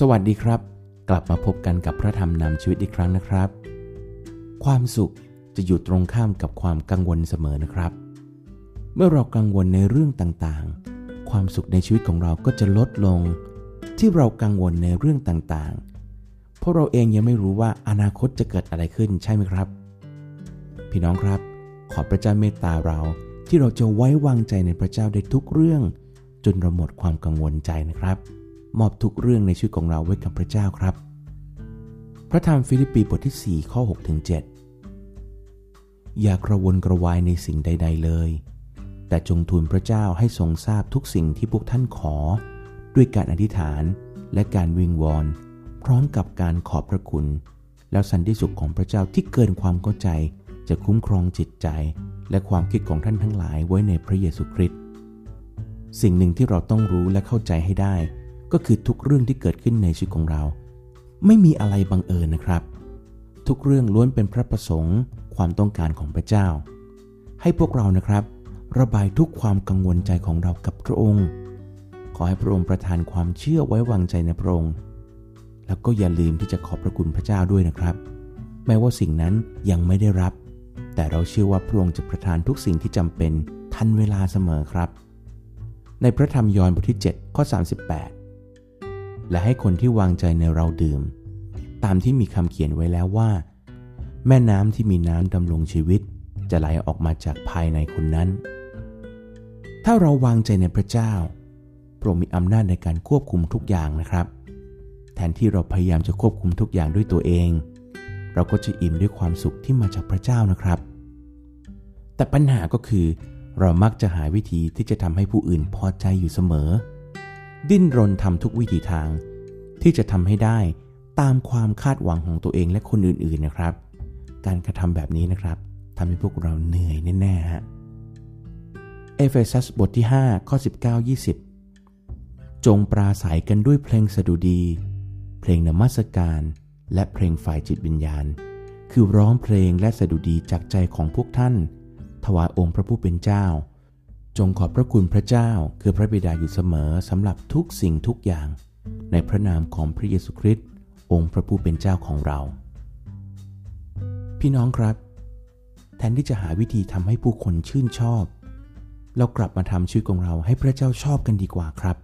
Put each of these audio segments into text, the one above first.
สวัสดีครับ กลับมาพบกันกับพระธรรมนำชีวิตอีกครั้งนะครับ ความสุขจะอยู่ตรงข้ามกับความกังวลเสมอนะครับ เมื่อเรากังวลในเรื่องต่างๆ ความสุขในชีวิตของเราก็จะลดลง ที่เรากังวลในเรื่องต่างๆ เพราะเราเองยังไม่รู้ว่าอนาคตจะเกิดอะไรขึ้นใช่ไหมครับ พี่น้องครับ ขอพระเจ้าเมตตาเราที่เราจะไว้วางใจในพระเจ้าได้ทุกเรื่อง จนเราหมดความกังวลใจนะครับ มอบทุกเรื่องในชีวิตของเราไว้กับพระเจ้าครับ พระธรรมฟิลิปปีบทที่ 4 ข้อ6ถึง7อย่ากระวนกระวายในสิ่งใด ๆ เลย แต่จงทูลพระเจ้าให้ทรงทราบทุกสิ่งที่พวกท่านขอ ด้วยการอธิษฐานและการวิงวอน พร้อมกับการขอบพระคุณ แล้วสันติสุขของพระเจ้าที่เกินความเข้าใจจะคุ้มครองจิตใจ และความคิดของท่านทั้งหลายไว้ในพระเยซูคริสต์สิ่งหนึ่งที่เราต้องรู้และเข้าใจให้ได้ ก็คือทุกเรื่องที่เกิดขึ้นในชีวิตของเรา ไม่มีอะไรบังเอิญนะครับ ทุกเรื่องล้วนเป็นพระประสงค์ความต้องการของพระเจ้า ให้พวกเรานะครับ ระบายทุกความกังวลใจของเรากับพระองค์ ขอให้พระองค์ประทานความเชื่อไว้วางใจในพระองค์ แล้วก็อย่าลืมที่จะขอบพระคุณพระเจ้าด้วยนะครับ แม้ว่าสิ่งนั้นยังไม่ได้รับ แต่เราเชื่อว่าพระองค์จะประทานทุกสิ่งที่จำเป็นทันเวลาเสมอครับ ในพระธรรมยอห์นบทที่ 7 ข้อ 38 และให้คนที่วางใจในเราดื่ม ตามที่มีคำเขียนไว้แล้วว่า แม่น้ำที่มีน้ำดำรงชีวิต จะไหลออกมาจากภายในคนนั้น ถ้าเราวางใจในพระเจ้าพระองค์มีอำนาจในการควบคุมทุกอย่างนะครับ แทนที่เราพยายามจะควบคุมทุกอย่างด้วยตัวเอง เราก็จะอิ่มด้วยความสุขที่มาจากพระเจ้านะครับ แต่ปัญหาก็คือ เรามักจะหาวิธีที่จะทำให้ผู้อื่นพอใจอยู่เสมอ ดิ้นรนทำทุกวิธีทาง ที่จะทำให้ได้ตามความคาดหวังของตัวเองและคนอื่นๆนะครับ การกระทำแบบนี้นะครับทำให้พวกเราเหนื่อยแน่ๆฮะเอเฟซัสบทที่ 5 ข้อ 19 20 จงปราศัยกันด้วยเพลงสดุดี เพลงนมัสการ และเพลงฝ่ายจิตวิญญาณ คือร้องเพลงและสดุดีจากใจของพวกท่าน ถวายองค์พระผู้เป็นเจ้า จงขอบพระคุณพระเจ้าคือพระบิดาอยู่เสมอสำหรับทุกสิ่งทุกอย่าง ในพระนามของพระเยซูคริสต์องค์พระผู้เป็นเจ้าของเรา พี่น้องครับ แทนที่จะหาวิธีทำให้ผู้คนชื่นชอบ เรากลับมาทำชีวิตของเราให้พระเจ้าชอบกันดีกว่าครับ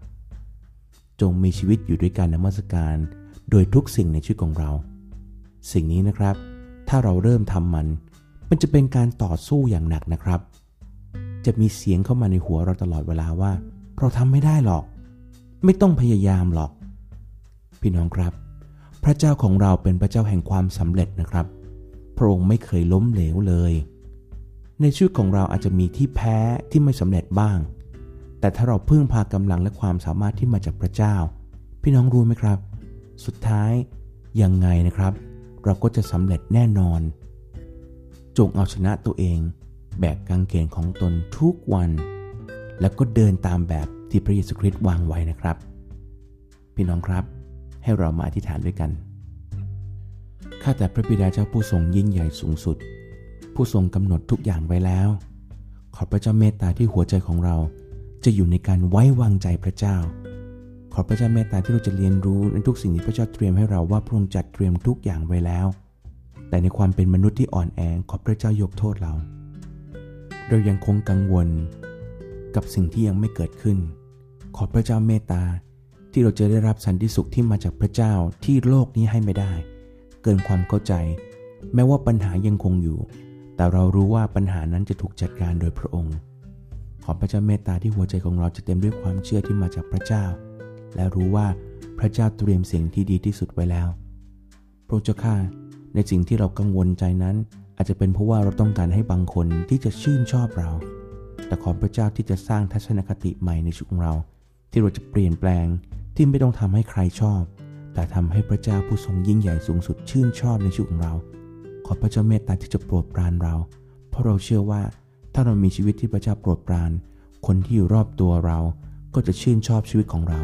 จงมีชีวิตอยู่ด้วยการนมัสการ โดยทุกสิ่งในชีวิตของเรา สิ่งนี้นะครับ ถ้าเราเริ่มทำมัน มันจะเป็นการต่อสู้อย่างหนักนะครับ จะมีเสียงเข้ามาในหัวเราตลอดเวลาว่า เราทำไม่ได้หรอก ไม่ต้องพยายามหรอก พี่น้องครับ พระเจ้าของเราเป็นพระเจ้าแห่งความสำเร็จนะครับ พระองค์ไม่เคยล้มเหลวเลย ในชีวิตของเราอาจจะมีที่แพ้ที่ไม่สำเร็จบ้าง แต่ถ้าเราพึ่งพากำลังและความสามารถที่มาจากพระเจ้า พี่น้องรู้ไหมครับ สุดท้ายยังไงนะครับ เราก็จะสำเร็จแน่นอน จงเอาชนะตัวเอง แบกกางเกงของตนทุกวัน แล้วก็เดินตามแบบที่พระเยซูคริสต์วางไว้นะครับ พี่น้องครับ ให้เรามาอธิษฐานด้วยกัน ข้าแต่พระบิดาเจ้าผู้ทรงยิ่งใหญ่สูงสุด ผู้ทรงกำหนดทุกอย่างไว้แล้ว ขอพระเจ้าเมตตาที่หัวใจของเราจะอยู่ในการไว้วางใจพระเจ้า ขอพระเจ้าเมตตาที่เราจะเรียนรู้ในทุกสิ่งที่พระเจ้าเตรียมให้เราว่าพระองค์จัดเตรียมทุกอย่างไว้แล้ว แต่ในความเป็นมนุษย์ที่อ่อนแอขอพระเจ้ายกโทษเรา เรายังคงกังวล กับสิ่งที่ยังไม่เกิดขึ้น ขอพระเจ้าเมตตาที่เราจะได้รับสันติสุขที่มาจากพระเจ้าที่โลกนี้ให้ไม่ได้ เกินความเข้าใจ แม้ว่าปัญหายังคงอยู่ แต่เรารู้ว่าปัญหานั้นจะถูกจัดการโดยพระองค์ ขอพระเจ้าเมตตาที่หัวใจของเราจะเต็มด้วยความเชื่อที่มาจากพระเจ้า และรู้ว่าพระเจ้าเตรียมสิ่งที่ดีที่สุดไว้แล้วพระเจ้าข้าในสิ่งที่เรากังวลใจนั้น อาจจะเป็นเพราะว่าเราต้องการให้บางคนที่จะชื่นชอบเรา แต่ขอพระเจ้าที่จะสร้างทัศนคติใหม่ในชีวิตของเรา ที่เราจะเปลี่ยนแปลงที่ไม่ต้องทำให้ใครชอบ แต่ทำให้พระเจ้าผู้ทรงยิ่งใหญ่สูงสุดชื่นชอบในชีวิตของเรา ขอพระเจ้าเมตตาที่จะโปรดปรานเรา เพราะเราเชื่อว่าถ้าเรามีชีวิตที่พระเจ้าโปรดปราน คนที่อยู่รอบตัวเราก็จะชื่นชอบชีวิตของเรา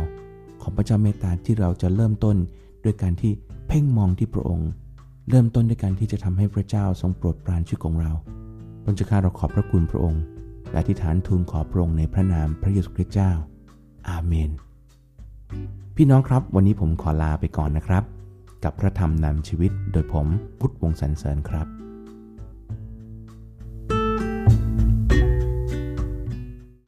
ขอพระเจ้าเมตตาที่เราจะเริ่มต้นด้วยการที่เพ่งมองที่พระองค์ เริ่มต้นด้วยการที่จะทำให้พระเจ้าทรงโปรดปรานชีวิตของเราพระเจ้าข้าเราขอบพระคุณพระองค์ และที่ฐานทูลขอพระองค์ในพระนามพระเยซูคริสต์เจ้า อาเมนพพี่น้องครับวันนี้ผมขอลาไปก่อนนะครับ กับพระธรรมนำชีวิตโดยผมพุทธวงศ์สันเสริญครับ